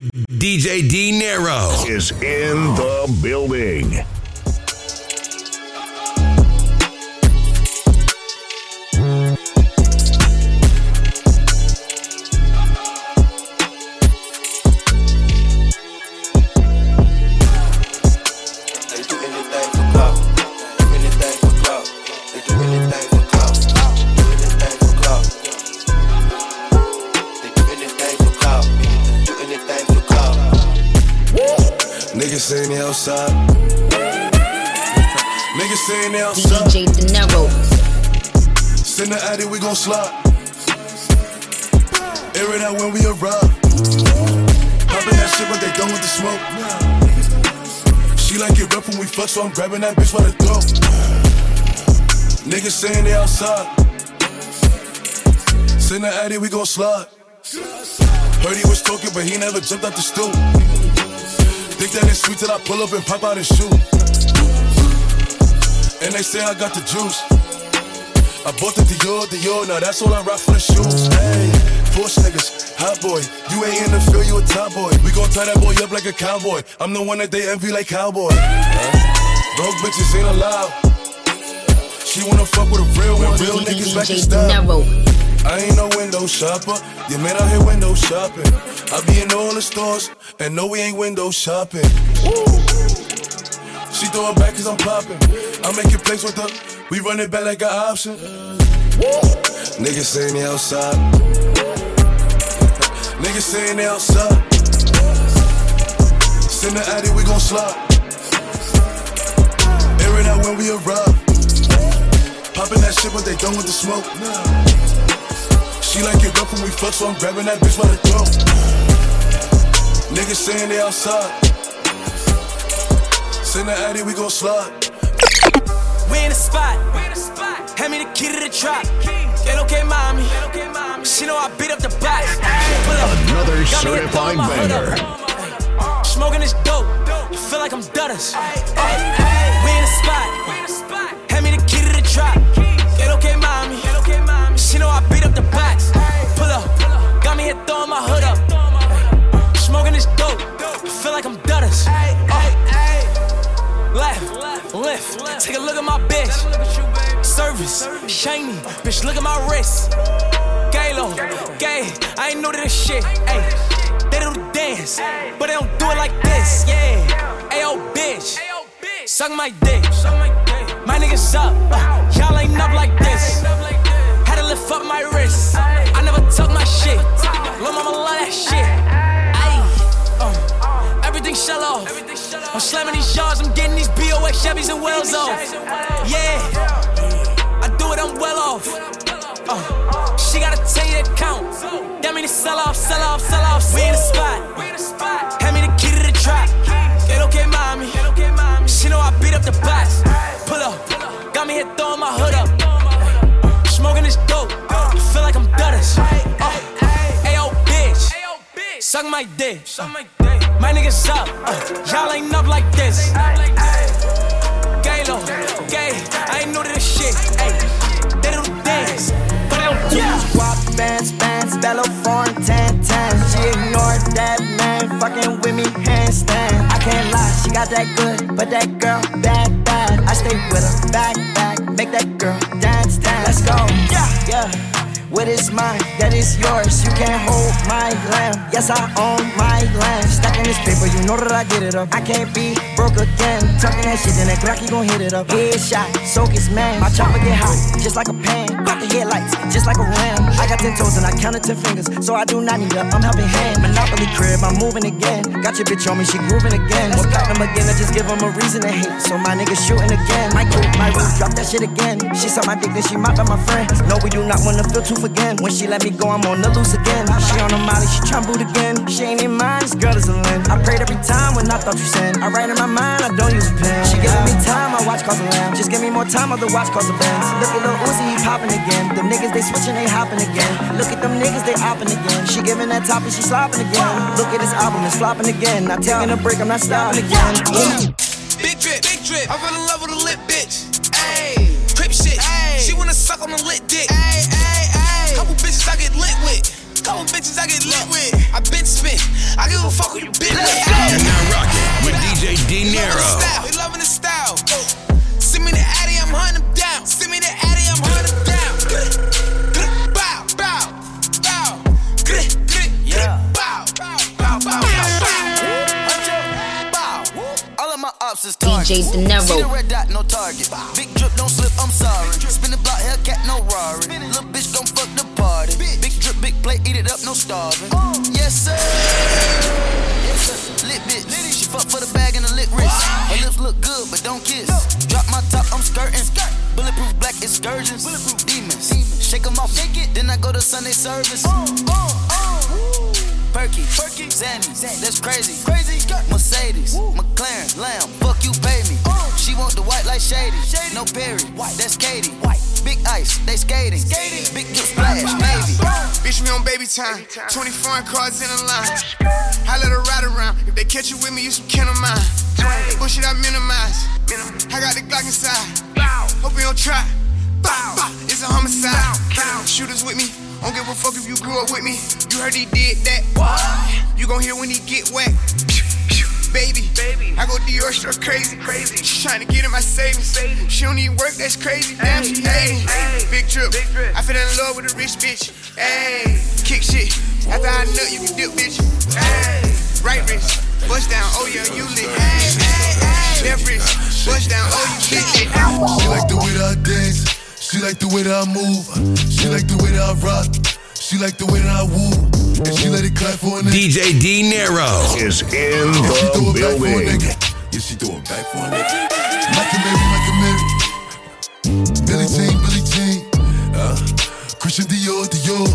DJ D Nero. is in the building. Niggas saying they. DJ De Niro. Send the addy, we gon' slide. Air it out when we arrive. Poppin' that shit, but they done with the smoke. She like it rough when we fuck, so I'm grabbing that bitch by the throat. Niggas saying they outside. Send the addy, we gon' slide. Heard he was talking, but he never jumped out the stool. Think that it's sweet till I pull up and pop out and shoot. And they say I got the juice. I bought the Dior, Dior, now that's all I rock for the shoes. Hey, force niggas, hot boy. You ain't in the field, you a top boy. We gon' tie that boy up like a cowboy. I'm the one that they envy like cowboy. Broke bitches ain't allowed. She wanna fuck with a real one, real niggas back in style. I ain't no window shopper. You man out here window shopping. I be in all the stores, and no, we ain't window shopping. Throw it back cause I'm popping. I make it place with the. We run it back like an option. Niggas saying they outside. Niggas saying they outside. Send the addy, we gon' slide. Air it out when we arrive. Popping that shit, but they done with the smoke. She like it rough when we fuck, so I'm grabbing that bitch by the throat. Niggas saying they outside. Send the addy, we gon' slide. We in the spot. Hand me the key to the trap. Get okay, mommy. She know I beat up the box. Pull. Another Got certified thumb in my hood banger. Smoking this dope. I feel like I'm Dutters. We in the spot. Hand me the key to the trap. Get okay, mommy. She know I beat up the box. Pull up. Got me here throwing my hood up. Smoking this dope. I feel like I'm Dutters. Left, lift, take a look at my bitch. Service, shiny, bitch, look at my wrist. Gay low, gay, I ain't to this shit. Ay, they do the dance, but they don't do it like this. Yeah, ayo, bitch, suck my dick. My niggas up, uh, y'all ain't up like this. Had to lift up my wrist. I never tuck my shit. Lil' mama love that shit. I'm slamming these yards, I'm getting these BOX Chevys and Wells off. Yeah, I do it, I'm well off. Uh, she got a 10 year count. That mean to sell off, sell off, sell off. We in the spot. Hand me the key to the trap. Get okay, mommy. She know I beat up the box. Pull up, got me here throwing my hood up. Smoking this dope. I feel like I'm Dutters. Uh. Suck my dick. My niggas up. Uh, y'all ain't up like this. Gay low, gay. I ain't new to this shit. Ay, they do the dance, but they don't do Guap bands, bands, bellow foreign tan tan. She ignored that man, fucking with me handstand. I can't lie, she got that good, but that girl bad bad. I stay with her, back back, make that girl dance dance. Let's go, yeah, yeah. What is mine, that is yours. You can't hold my lamb. Yes, I own my land. Stacking this paper, you know that I get it up. I can't be broke again. Talking that shit, then that Glocky gon' hit it up. Headshot, soak his man. My chopper get hot, just like a pan. Got the headlights, just like a ram. I got ten toes and I counted ten fingers, so I do not need a I'm helping hand. Monopoly crib, I'm moving again. Got your bitch on me, she grooving again. More platinum again, I just give them a reason to hate. So my nigga shooting again. My coupe, my roof, drop that shit again. She saw my dick, then she mopped up my friend. No, we do not wanna feel too again. When she let me go, I'm on the loose again. She on the molly, she boot again. She ain't in mine, this girl is a lin. I prayed every time when I thought you sin. I write in my mind, I don't use a pen. She giving me time, I watch cause a lamb. Just give me more time, other watch cause a bands. Look at Lil Uzi, he popping again. Them niggas, they switching, they hopping again. Look at them niggas, they hopping again. She giving that top and she slopping again. Look at this album, it's flopping again. Not taking a break, I'm not stopping again. Big drip, big drip. I fell in love with a lit bitch. Ayy, crip shit. Ayy, she wanna suck on a lit dick. Ayy. Couple bitches I get lit with. I been spent. I give a fuck who you been with. Now rocking with DJ D Nero. We loving the style. Send me the Addy, I'm hunting down. Send me the Addy, I'm hunting down. Bow, bow, bow. Yeah. Bow, bow, bow, bow, bow. All of my ops is targets. DJ excursions. Demons. Shake 'em off. Shake it. Then I go to Sunday service. Perky, Perky, Zanny, that's crazy, crazy. Mercedes, McLaren, Lamb, fuck you, pay me. She want the white like shady, no Perry, that's Katie. Big ice, they skating, big drip splash, Navy. Bitch, me on baby time. 20 foreign cars in a line. I let her ride around. If they catch you with me, you some kin of mine. Bullshit I minimize. I got the Glock inside. Hope you don't try. Bow, bow. It's a homicide. Shooters with me. Don't give a fuck if you grew up with me. You heard he did that. You gon' hear when he get wet. Baby, baby, I go Dior struck crazy, crazy. She tryna get in my savings. She don't even work, that's crazy. Damn, she hating. Big drip. I fell in love with a rich bitch. Hey, kick shit. After I nut, you can dip, bitch. Hey, right wrist, bust down. Oh yeah, you lit. Hey, hey, hey. Left wrist, bust down. Oh you lit. lit. She like the way that I dance. She like the way that I move. She like the way that I rock. She like the way that I woo. And she let it clap for a nigga. DJ D Nero. Is in Yeah, she throw the it back for a nigga. Yeah, she throw it back for a nigga. Michael Mary, Michael Mary. Billie Jean, Billie Jean. Uh, Christian Dior, Dior.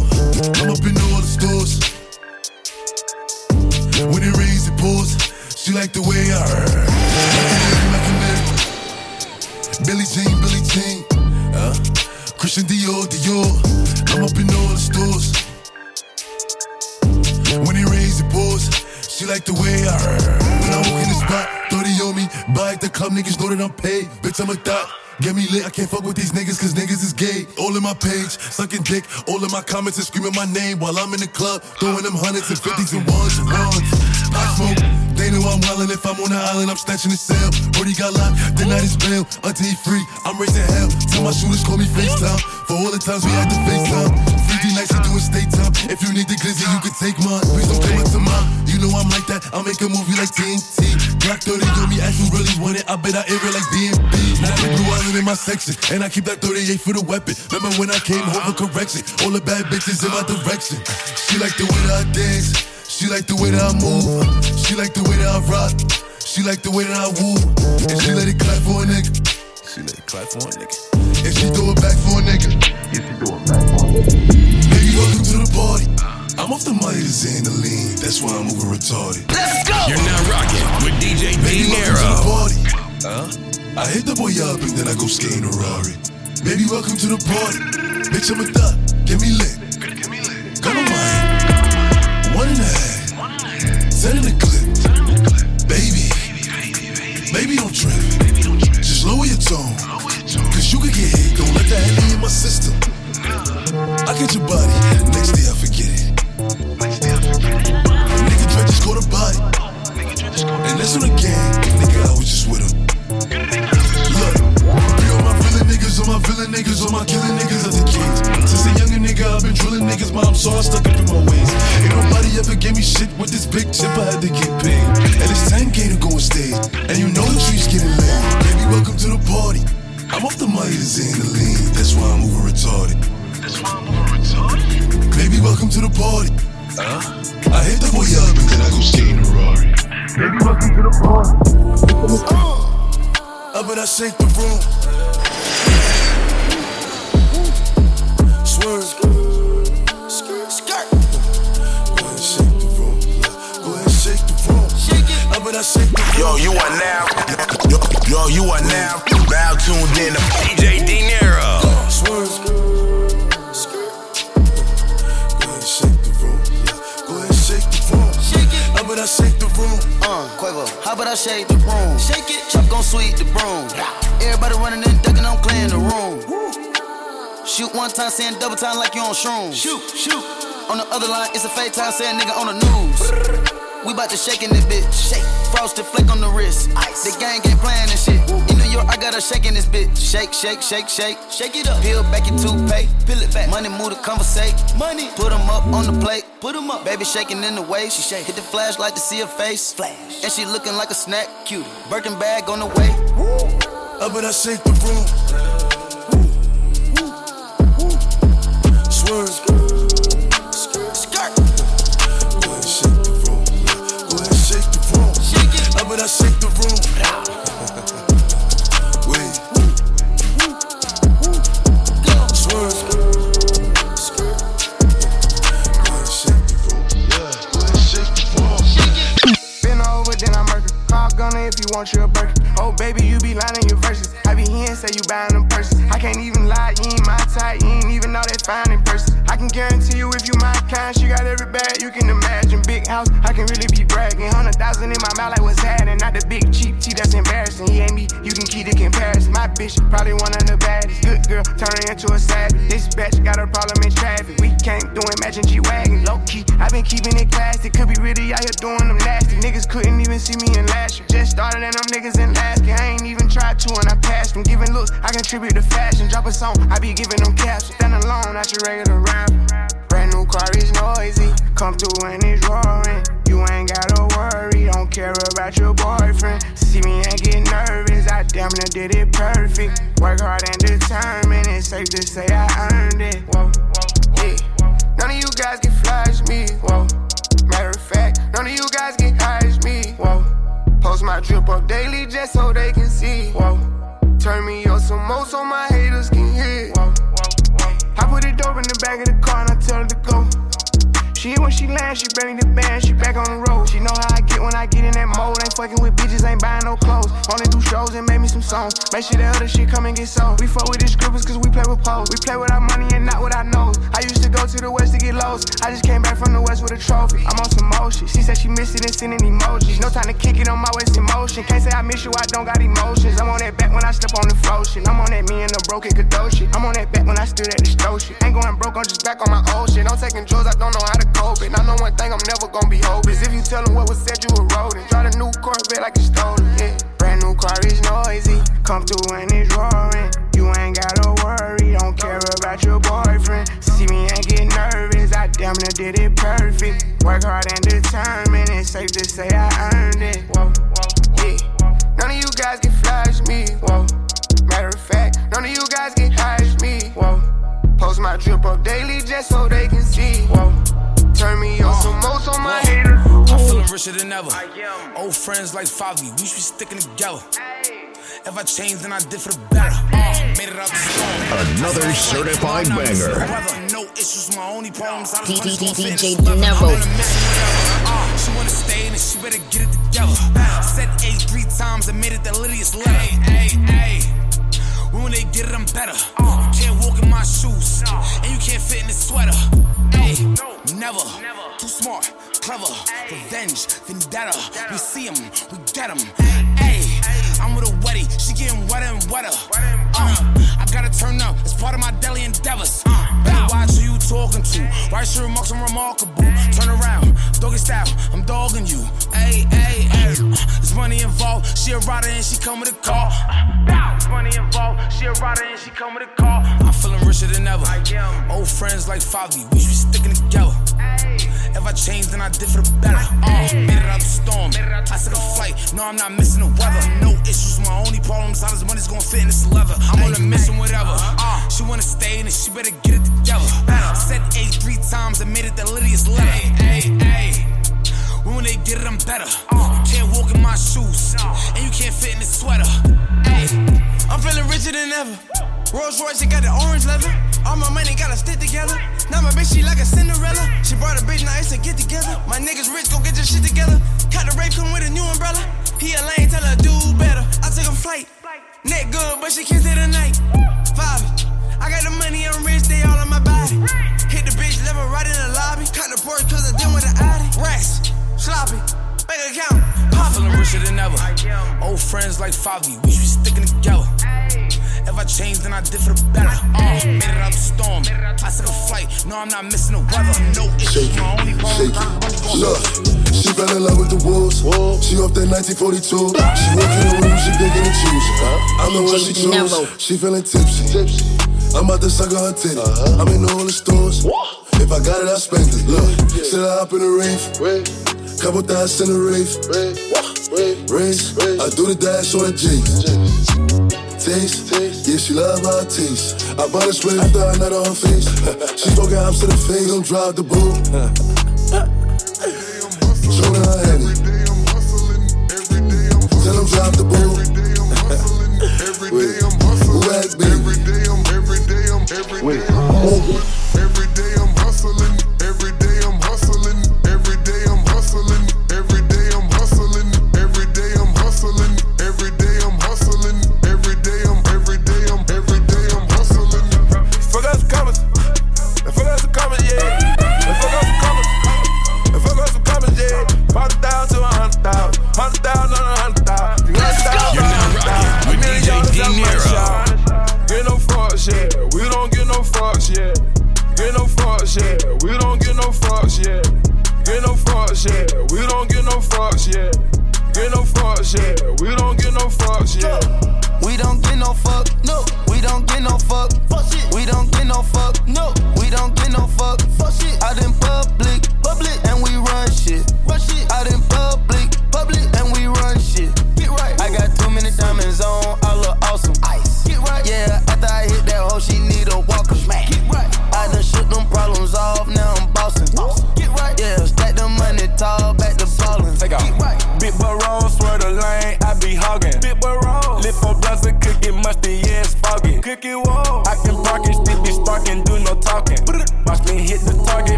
I'm up in all the stores. When it rains, it pours. She like the way I heard. Michael Mary, Michael Mary. Billie Jean, Billie Jean. Christian Dior, Dior. I'm up in all the stores. When he rains, it pours. She like the way I heard. When I walk in the spot, 30 on me. Buy at the club, niggas know that I'm paid. Bitch, I'm a thot. Get me lit, I can't fuck with these niggas cause niggas is gay. All in my page, sucking dick. All in my comments and screaming my name while I'm in the club. Throwing them hundreds and fifties and ones and ones. I smoke. They know I'm wildin' if I'm on the island, I'm snatching the cell. Brody got locked, the night is bail. Until he free, I'm raising hell. Tell my shooters call me FaceTime. For all the times we had to FaceTime. 3D nights and doing state time. If you need the glizzy, you can take mine. Please don't come up to mine. You know I'm like that. I'll make a movie like TNT. Black 30 on me, ask who really want it. I bet I air it like DMB. Now the blue island in my section. And I keep that 38 for the weapon. Remember when I came home for correction? All the bad bitches in my direction. She like the way I dance. She like the way that I move. She like the way that I rock. She like the way that I woo. And she let it clap for a nigga. She let it clap for a nigga. And she throw it back for a nigga. Yeah, she throw it back for a nigga. Baby, welcome to the party. I'm off the money to Xandaline. That's why I'm moving retarded. Let's go. You're now rocking with DJ Baby, D welcome to the party. Huh? I hit the boy up and then I go skating a Rari. Baby, welcome to the party. Bitch, I'm a thot. Get me lit. Get hit. Don't let that heavy in my system. I get your body. Next day I forget it. Nigga try just go to body. And that's on the gang. Nigga, I was just with him. Look, be all my villain niggas, all my villain niggas, all my killing niggas as a kid. Since a younger nigga, I've been drilling niggas, but I'm so I stuck up in my ways. Ain't nobody ever gave me shit with this big chip, I had to get paid. And it's 10K to go on stage. And you I'm off the money the Xandaline. That's why I'm moving retarded. That's why I'm moving retarded. Baby, welcome to the party. Huh? I hit the boy up and then I go skating a Rari. Baby, welcome to the party. Uh, up and I shake the room. Swerve. Shake it. I shake the. Yo, you are now. Yo, yo you are now. Now tuned in to DJ D Nero. Swerve. Go ahead shake the room. Go ahead shake the room. Shake it. I shake the room. Uh, Quavo, how about I shake the room? Shake it. Chop gon' sweep the broom. Everybody running and ducking, I'm clearing the room. Shoot one time, saying double time like you on shrooms. Shoot, shoot. On the other line, it's a fake time, saying nigga on the news. We bout to shake in this bitch. Shake. Frosted flake on the wrist. Ice. The gang ain't playing this shit. In New York, I got her shaking this bitch. Shake, shake, shake, shake. Shake it up. Peel back your toothpaste. Peel it back. Money move to conversate. Money. Put 'em up on the plate. Put 'em up. Baby shaking in the way. She shake. Hit the flashlight to see her face. Flash. And she looking like a snack. Cute. Birkin bag on the way. Up and I shake the room. Swerve. I shake the room. Wait. Swerve. Been over, then I murder. Call gunner if you want your burger. Oh, baby, you be lying in your verses. I be here and say you buying them purses. I can't even lie, you ain't my type. You ain't even know that fine in person. I can guarantee you if you my kind, she got every bag you can imagine. Big house, I can really be bragging. Hundred thousand in my mouth, like what's happening? Not the big cheap tea that's embarrassing. He ain't me, you can keep the comparison. My bitch, probably one of the baddest. Good girl, turning into a savage. This bitch got a problem in traffic. We can't do it, matching G Wagon. Low key, i been keeping it classy. Could be really out here doing them nasty. Niggas couldn't even see me in last year. Just started and them niggas in last year. I ain't even tried to and I passed them. Giving looks, I contribute to fashion. Drop a song, I be giving them caps. Stand alone, not your regular rapper. Brand new car is noisy. Come through and it's roaring. You ain't gotta worry, don't care about your boyfriend. See me and get nervous, I damn near did it perfect. Work hard and determined, it's safe to say I earned it. Whoa, yeah. None of you guys can flash me. Whoa. Matter of fact, none of you guys high as me. Whoa. Post my drip up daily just so they can see. Whoa. Turn me up some more so my haters can dope in the back of the car and I tell her to go. She when she land, she bring the band, she back on the road. She know how I get when I get in that mode. Ain't fucking with bitches, ain't buying no clothes. Only do shows and make me some songs. Make sure the other shit come and get sold. We fuck with the scribbles cause we play with pose. We play with our money and not with our nose. I used to go to the west to get lost. I just came back from the west with a trophy. I'm on some motion. She said she missed it and sending emojis. No time to kick it on my waist in motion. Can't say I miss you, I don't got emotions. I'm on that back when I step on the flow shit. I'm on that me and the broken Kadoshi. I'm on that back when I stood at the stove shit. Ain't going broke, I'm just back on my old shit. I'm taking drugs, I don't know how to I know one thing, I'm never gonna be hopeless. If you tell them what was said, you were rolling. Drive a new Corvette like it's stolen, yeah. Brand new car is noisy. Come through and it's roaring. You ain't gotta worry, don't care about your boyfriend. See me and get nervous, I damn near did it perfect. Work hard and determined, it's safe to say I earned it. Whoa, yeah. None of you guys can flash me, whoa. Matter of fact, none of you guys high as me, whoa. Post my drip up daily just so they can see, whoa. Turn me on some more so my haters. I'm feeling richer than ever. Old friends like Favi, we should be sticking together. If I change, then I did for the better. Uh, made it out. Another certified banger. Weather, no issues, my only problems. I D- just D- gonna fit in DJ this leather. De Niro. I'm on a mission, whatever. She wanna stay, then she better get it together. Said A three times and made it the littiest letter. Hey, hey, hey. When they get it, I'm better. You can't walk in my shoes, and you can't fit in this sweater. Hey, never. never. Too smart, clever. Revenge, vendetta. We see 'em, we get 'em. Hey, I'm with a wetty, she getting wetter and wetter. Uh, I gotta turn up, it's part of my daily endeavors. Uh, Better watch who you talking to. Write your remarks, I'm remarkable. Turn around, doggy style, I'm dogging you. Hey, hey, hey. There's money involved, she a rider and she come with a car. There's money involved, she a rider and she come with a car. I'm feeling richer than ever. Old friends like Favi, we should be sticking together. If I change, then I did for the better. Uh, made it out the storm. I took a flight. No, I'm not missing the weather. No issues. My only problem is how this money's gonna fit in this leather. I'm on a mission, whatever. Uh, she wanna stay, then she better get it together. Said A three times and made it the littiest letter. Hey, hey. When they get it, I'm better. You can't walk in my shoes, and you can't fit in this sweater. Hey, I'm feeling richer than ever. Rolls Royce, she got the orange leather. All my money gotta stick together. Now my bitch, she like a Cinderella. She brought a bitch, now it's a get together. My niggas rich, go get your shit together. Cut the rape, come with a new umbrella. He a lane, tell her do better. I took a flight. Neck good, but she can't stay the night. Five. I got the money, I'm rich, they all on my body. Hit the bitch, level right in the lobby. Cut the Porsche, cause I did with the Audi. Rest, sloppy, bank account. I'm feeling richer than ever. Old friends like Favi, we should be sticking together. If I change, then I did for the better. Uh, made it out the storm. I took a flight. No, I'm not missing the weather. No issues. My only problem. Look, She fell in love with the wolves. She off that 1942. She walk in the room, she digging and choose. I'm the one she choose. She feeling tipsy. I'm about to suck on her titty. I'm in all the stores. If I got it, I spend it. Look, should I hop in the rave? Couple thousand in the rave. Race, I do the dash on the G's. Taste, yeah, she love my taste. I bought a after I nut on her face. she smoking hops to the face, don't drive the boot. Showing her henny. Tell him drop the boot. Who act big? Wait, Every day I'm hustling, every day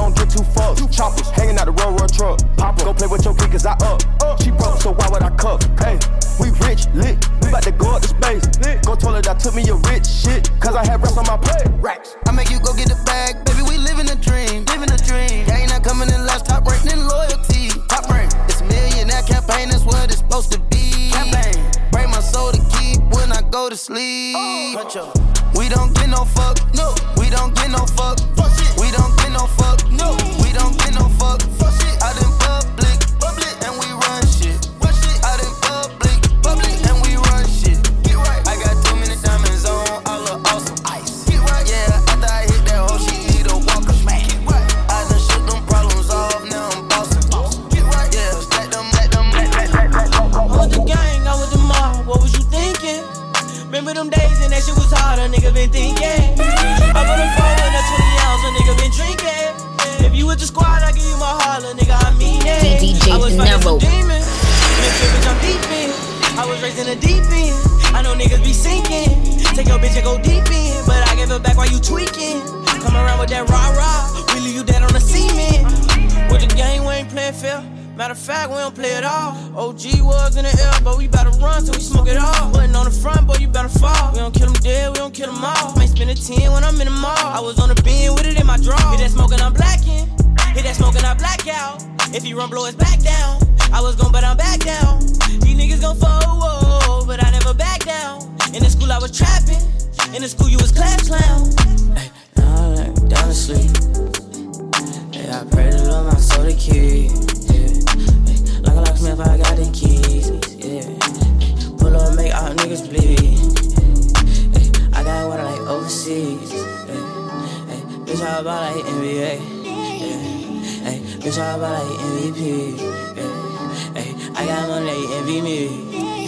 don't get too fucked. Choppers hanging out the road, road truck. Papa, go play with your kid, cause I up. She broke, so why would I cuff? Hey, we rich, lit. We about to go up to space. Go told her that took me a rich shit, cause I had rest on my plate. Racks. I make you go get the bag, baby. We living a dream, living a dream. Gang not coming in last, top ranking in loyalty. Top rank, it's a millionaire campaign. That's what it's supposed to be. Campaign, bring my soul to keep when I go to sleep. We don't get no fuck, no. We don't get no fuck. We don't get no fuck, no. We don't get no fuck. A nigga been thinking. I put a phone in a 20 ounce, a nigga been drinking. If you with the squad, I give you my heart, a nigga, I mean it. DJ I was fighting some demons. Bitch I'm deep in. I was raised in the deep end. I know niggas be sinking. Take your bitch and go deep in. But I give her back while you tweaking. Come around with that rah rah. We leave you dead on the cement. With the game, we ain't playing fair. Matter of fact, we don't play at all. OG was in the air, but we better run till we smoke it all. Wasn't on the front, boy, you better fall. We don't kill them dead, we don't kill them all. Might spend a 10 when I'm in the mall. I was on the beam with it in my draw. Hit that smoking, I'm blacking. Hit that smoking, I black out. If he run, blow his back down. I was gon' but I'm back down. These niggas gon' fall, but I never back down. In the school, I was trapping. In the school, you was class clown. Hey, now I down to sleep. Yeah, I pray to Lord my soul to keep. Yeah, Hey, like I got the keys. Yeah, pull up, make all niggas bleed. Hey, I got water like overseas. Hey, bitch, I about like NBA. Yeah, bitch, I about like MVP. Yeah, I got money, envy me.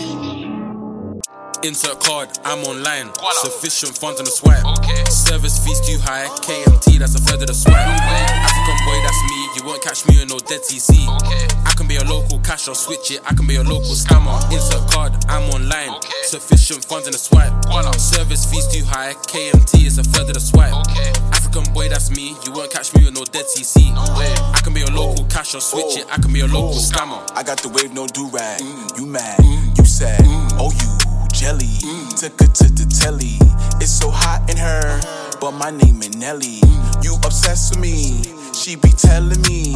Insert card, I'm online. Sufficient funds on the swipe. Okay. Service fees too high. KMT, that's a third of the swipe. African boy, that's me. You won't catch me in no dead TC. Okay. I can be a local cash or switch it. I can be a local scammer. Insert card, I'm online. Sufficient funds in the swipe. Service fees too high. KMT is a third of the swipe. Okay. African boy, that's me. You won't catch me in no dead TC. I can be a local cash or switch it. I can be a local scammer. I got the wave, no do rag. Mm. You mad, you sad, oh you jelly. Mm. Took her to the telly. It's so hot in her, but my name is Nelly. Mm. You obsessed with me, she be telling me.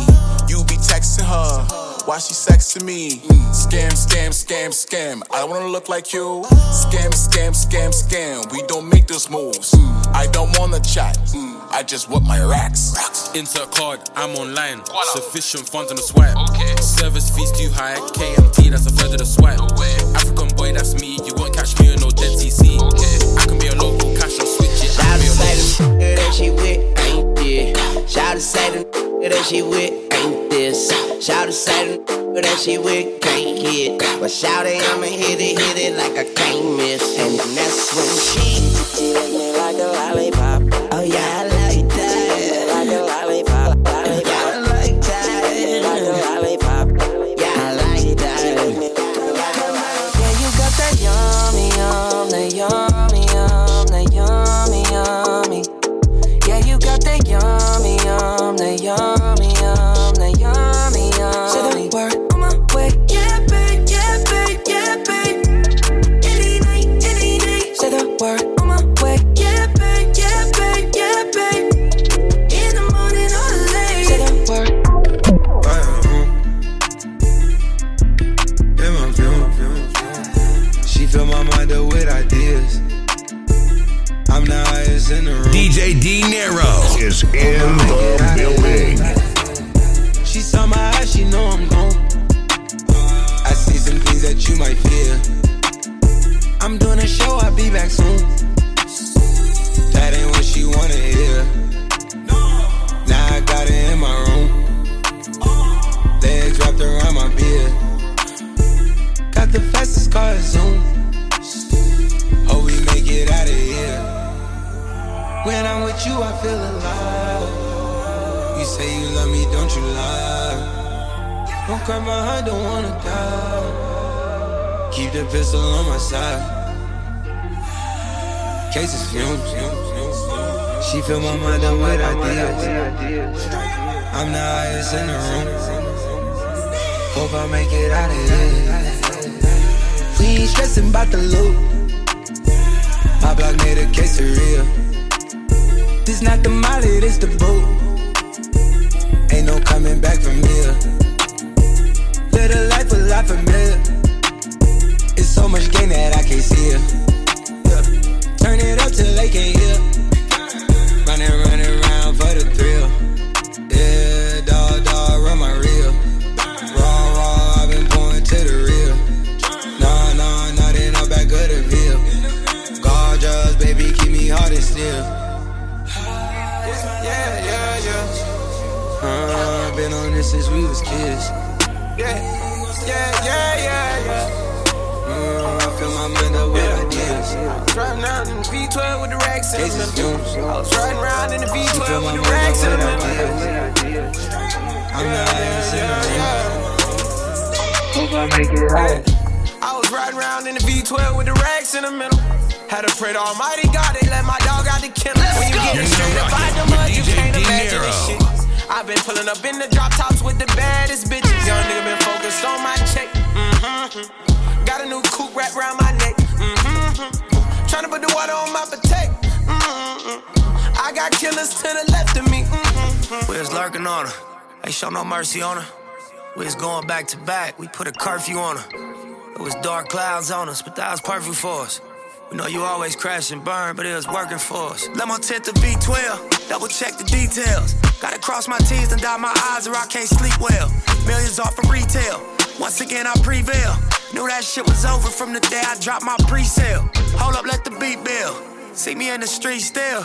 You be texting her, why she sexing me? Mm. Scam, scam, scam, scam. I don't wanna look like you. Scam, scam, scam, scam. We don't make those moves. I don't wanna chat. I just want my racks. Insert card, I'm online. Sufficient funds on the swipe. Okay. Service fees too high. KMT, that's a third of the swipe. African boy, that's me. You won't catch me in no dead TC. Okay. I can be a local cash, I'll switch it. Shout be a say that she with ain't this. Shout say the nigga that she with ain't this. Shout say the nigga that she with can't hit. But shout it, I'ma hit it, hit it like I can't miss. And that's when she She fill my mind up with ideas. I'm the highest in the room. Hope I make it out of here. We ain't stressing about the loot. My block made a case of real. This not the molly, this the boot. Ain't no coming back from here. Live a life a lot familiar. It's so much gain that I can't see it. Turn it up till they can't hear. Running, running around for the thrill. Yeah, dog, dog, run my reel. Raw, raw, I've been going to the real. Nah, nah, not in the back of the veil. Gorgeous, baby, keep me hard and still. Yeah, yeah, yeah. Uh, been on this since we was kids. Yeah, yeah, yeah, yeah, yeah. I my mind up with ideas. I was riding around in the V12 with the racks in the middle. I was riding around in the V12 with the racks in up the middle. I'm the highest in the room. Hope I make it right. I was riding around in the V12 with the racks in the middle. Had to pray to Almighty God, they let my dog out the kennel. when you get You're it straight up out the mud, you can't imagine this shit. I've been pulling up in the drop tops with the baddest bitches. Young nigga been focused on my check. Mm-hmm. Got a new coupe wrapped around my neck. Mm-hmm. Trying to put the water on my potato. Mm-hmm. I got killers to the left of me. Mm-hmm. We was lurking on her. Ain't show no mercy on her. We was going back to back. We put a curfew on her. It was dark clouds on us, but that was perfect for us. We know you always crash and burn, but it was working for us. Let my tent to V12, double check the details. Gotta cross my T's and dot my I's or I can't sleep well. Millions off of retail. Once again, I prevail. Knew that shit was over from the day I dropped my pre-sale. Hold up, let the beat build. See me in the street still.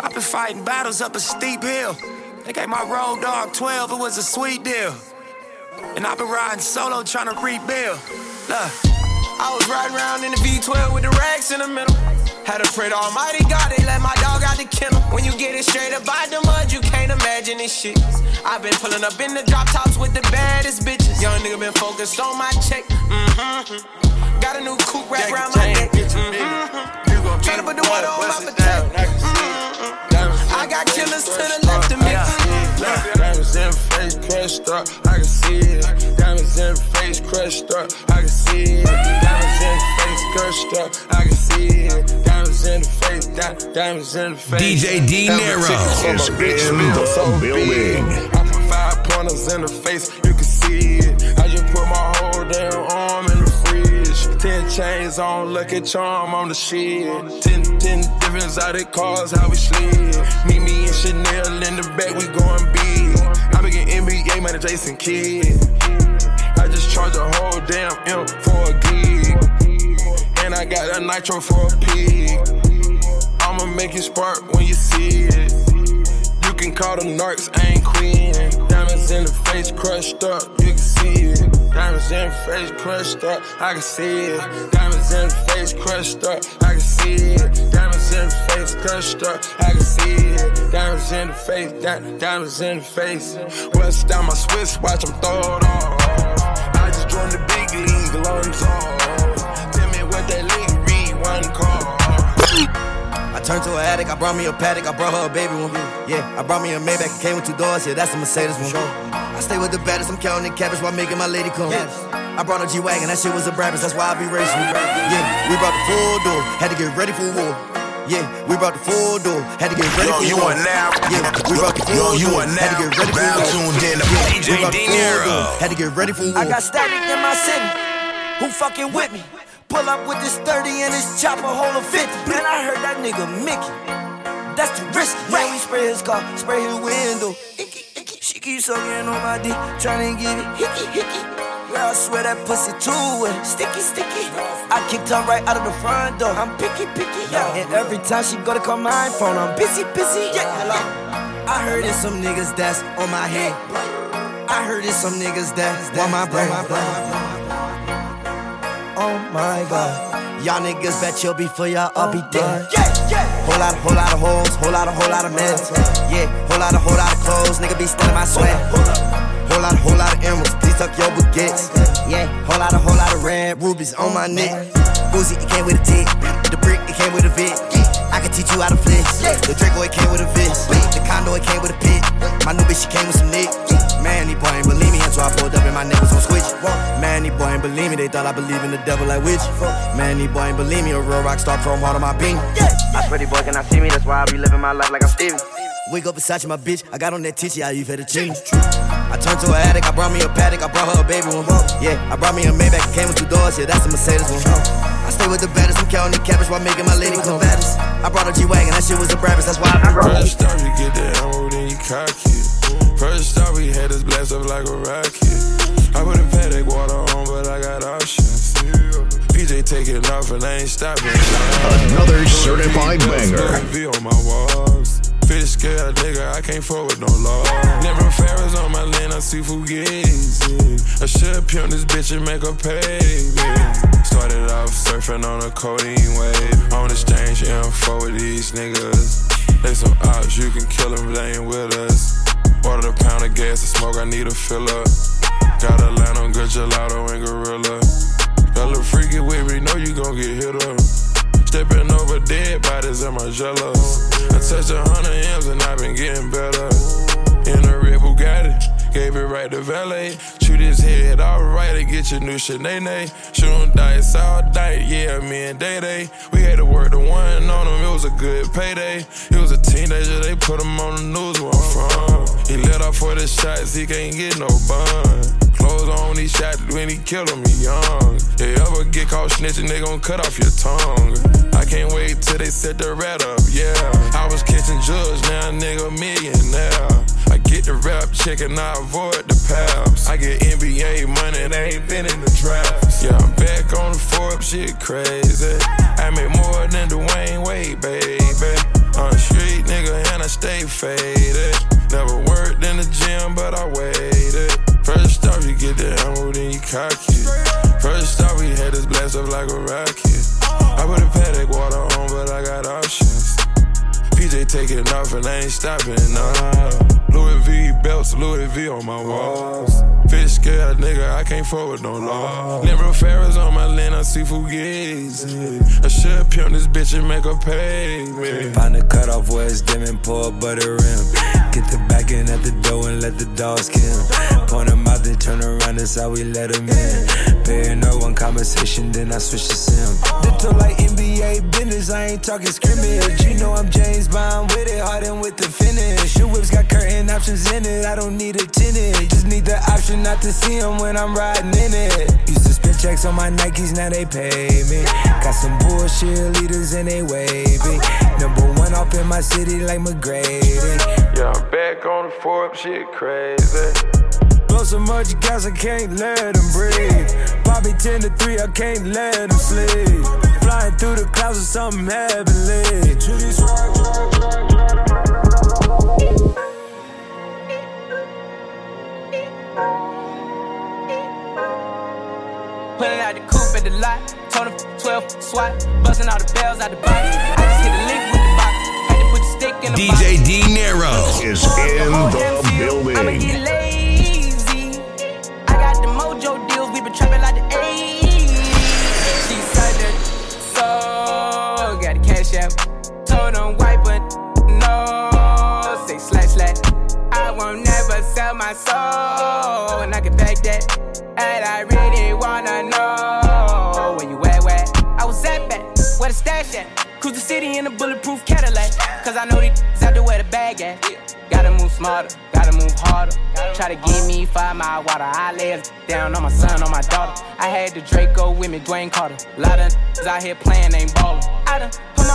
I've been fighting battles up a steep hill. They gave my road dog 12, it was a sweet deal. And I've been riding solo trying to rebuild. Look. I was riding around in the V12 with the racks in the middle. Had to pray to Almighty God, they let my dog out the kennel. When you get it straight up out the mud, you can't imagine this shit. I've been pulling up in the drop tops with the baddest bitches. Young nigga been focused on my check. Mm-hmm. Got a new coupe wrapped around my neck. Mm-hmm. Tryna put the water on my potato. Mm-hmm. I got killers to the left of me. Diamonds in face crushed up, I can see it. Diamonds in face crushed up, I can see it. Diamonds in face crushed up, I can see it. Diamonds in the face, di- diamonds in the face. DJ D Nero is in the building. I put five pointers in the face, you can see it. I just put my whole damn arm in the fridge. Ten chains on, lucky charm on the shit. Ten, ten different exotic cars, how we slid. Meet me and Chanel in the back, we going big. I be getting NBA money, Jason Kidd. I just charge a whole damn M for a gig. And I got a nitro for a pig. I'ma make it spark when you see it. You can call them narcs, I ain't queen. Diamonds in the face crushed up, you can see it. Diamonds in the face crushed up, I can see it. Diamonds in the face crushed up, I can see it. Diamonds in the face crushed up, I can see it. Diamonds in the face, di- diamonds in the face. West down my Swiss watch, I'm it off. I just joined the big league, lungs off. Turned to an addict, I brought me a Patek, I brought her a baby one. Yeah, I brought me a Maybach, it came with two doors, yeah, that's a Mercedes one. I stay with the baddest, I'm counting the cabbage while making my lady come. I brought a G-Wagon, that shit was a Brabus, that's why I be racing. Yeah, we brought the full door, had to get ready for war. Yeah, we brought the full door, had to get ready for war. Yo, for you war. are now- Yeah, we brought the full Yo, you door, are had to get ready for now war. tuned in to Yeah, DJ we brought the De full Niro. door, Had to get ready for war. I got static in my city. Who fucking with me? Pull up with this 30 and this chopper hold a 50. Man, I heard that nigga Mickey. That's too risky. Yeah, we spray his car, spray his window. She keeps sucking on my dick, trying to get it hickey, hickey. Girl, I swear that pussy too wet. Sticky, sticky. I kicked her right out of the front door. I'm picky, picky, yeah. And every time she go to call my phone, I'm busy, busy, yeah. Hello. I heard it's some niggas that's on my head. I heard it's some niggas that want my brain. Oh my god. Y'all niggas bet you'll be for y'all, I'll be dead. Yeah, yeah. Whole lot of, whole lot of hoes, whole lot of, whole lot of men. Yeah, whole lot of, whole lot of clothes, nigga be stealing my sweat. Whole lot of, whole lot of emeralds, please tuck your baguettes. Yeah, whole lot of, whole lot of red rubies on my neck. Uzi, it came with a tick. The brick, it came with a vid. I can teach you how to flex. The Draco, it came with a vest. The condo, it came with a pit. My new bitch, she came with some nick. Man, boy ain't believe I pulled up and my nigga was on switch. Man, these boy ain't believe me, they thought I believe in the devil like witch. Man, these boy ain't believe me, a real rock star chrome heart on my beam. I swear these boy cannot see me, that's why I be living my life like I'm Steven. Wake up Versace, my bitch. I got on that titty, I you fettuccine. I turned to an addict, I brought me a Patek, I brought her a baby one. Yeah, I brought me a Maybach, it came with two doors, yeah, that's a Mercedes one. I stay with the baddest, I'm counting the cabbage while making my lady come. I brought a G-Wagon, that shit was a Brabus, that's why I brought First off, you get the ammo, then you cock it. First off, we had us blast up like a rocket. I put a Patek water on, but I got options. PJ taking off and I ain't stopping. Another certified banger. V on my walls. Fish scale nigga, I can't fuck with no law. Never Ferris on my lane, I see fugazi. I should pimp this bitch and make her pay me. Started off surfing on a codeine wave. On exchange info with these niggas. They some ops, you can kill them, they ain't with us. Smoke, I need a fill up. Got a line on good gelato and gorilla. A little freaky with me, know you gon' get hit up. Stepping over dead bodies in my jello. I touched a hundred M's and I've been getting better. In a red Bugatti, gave it right to valet. Shoot his head alright and get your new. Shoot 'em dice all night, yeah, me and Day Day. We had to work the one on him, it was a good payday. He was a teenager, they put him on the news where I'm from. He let off for the shots, he can't get no bun. Clothes on, he shot when he killed him, he young. They ever get caught snitching, they gon' cut off your tongue. I can't wait till they set the rat up, yeah. I was catching drugs, now nigga millionaire. I get the rap check and I avoid the paps. I get NBA money, they ain't been in the drafts. Yeah, I'm back on the Forbes, shit crazy. I make more than Dwyane Wade, baby. I'm a street nigga and I stay faded. Never I ain't stopping, nah. Louis V belts, Louis V on my walls. Fish scale nigga, I can't forward no law. Never Ferris on my lane, I see fugazi. I should pimp this bitch and make her pay me. Find the cutoff where it's dim and pour a butter rim. Get the back in at the door and let the dogs kill. Point them out, then turn around, that's how we let them in. Paying no one conversation, then I switch to sim. Ditto like NBA business, I ain't talking scrimmage. You know I'm James Bond with it, hardened with the finish. Your whips got curtain options in it, I don't need a tenant. Just need the option not to see him when I'm riding in it. Used to spend checks on my Nikes, now they pay me. Got some bullshit leaders and they wavy. Number one off in my city like McGrady. Yeah, I'm back on the Forbes, shit crazy. Blow so much gas, I can't let them breathe. Bobby 10 to 3, I can't let them sleep. Flying through the clouds with something heavenly. Pulling out the coupe at the lot. Told him 12 SWAT. Busting all the bells out the box. I just hit a lick with the box. Had to put the stick in the box. DJ D Nero is in the I'ma building. get lazy. I got the mojo deals. We been trapping like the sell my soul, and I can back that. And I really wanna know where you at, where I was at back, where the stash at. Cruise the city in a bulletproof Cadillac. Cause I know these out there where the bag at. Gotta move smarter, gotta move harder. Try to give me five mile water. I lay down on my son, on my daughter. I had the Draco with me, Dwayne Carter. Lot of out here playing, ain't ballin'. I done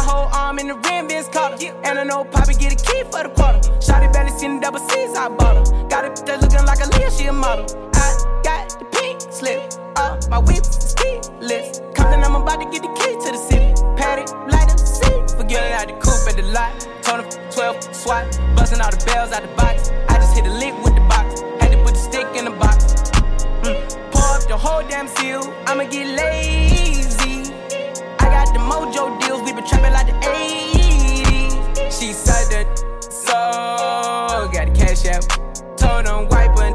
whole arm in the rim, Vince Carter. And I know Poppy get a key for the quarter. Shotty belly seen double C's, I bought her. Got it that looking like a Leah, she a model. I got the pink slip. Uh, my whip is keyless. Compton, I'm about to get the key to the city. Patty, light up seat. Forgetting out the coupe at the lot. Him 12 SWAT. Busting all the bells out the box. I just hit a lick with the box. Had to put the stick in the box. Mm. Pour up the whole damn seal. I'ma get lazy. Got the mojo deals. We been trapping like the 80s. She said that so got the cash out. Told him wipe it.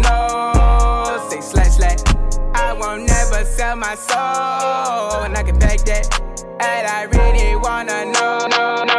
No, say slash slash. I won't never sell my soul, and I can back that. And I really wanna know.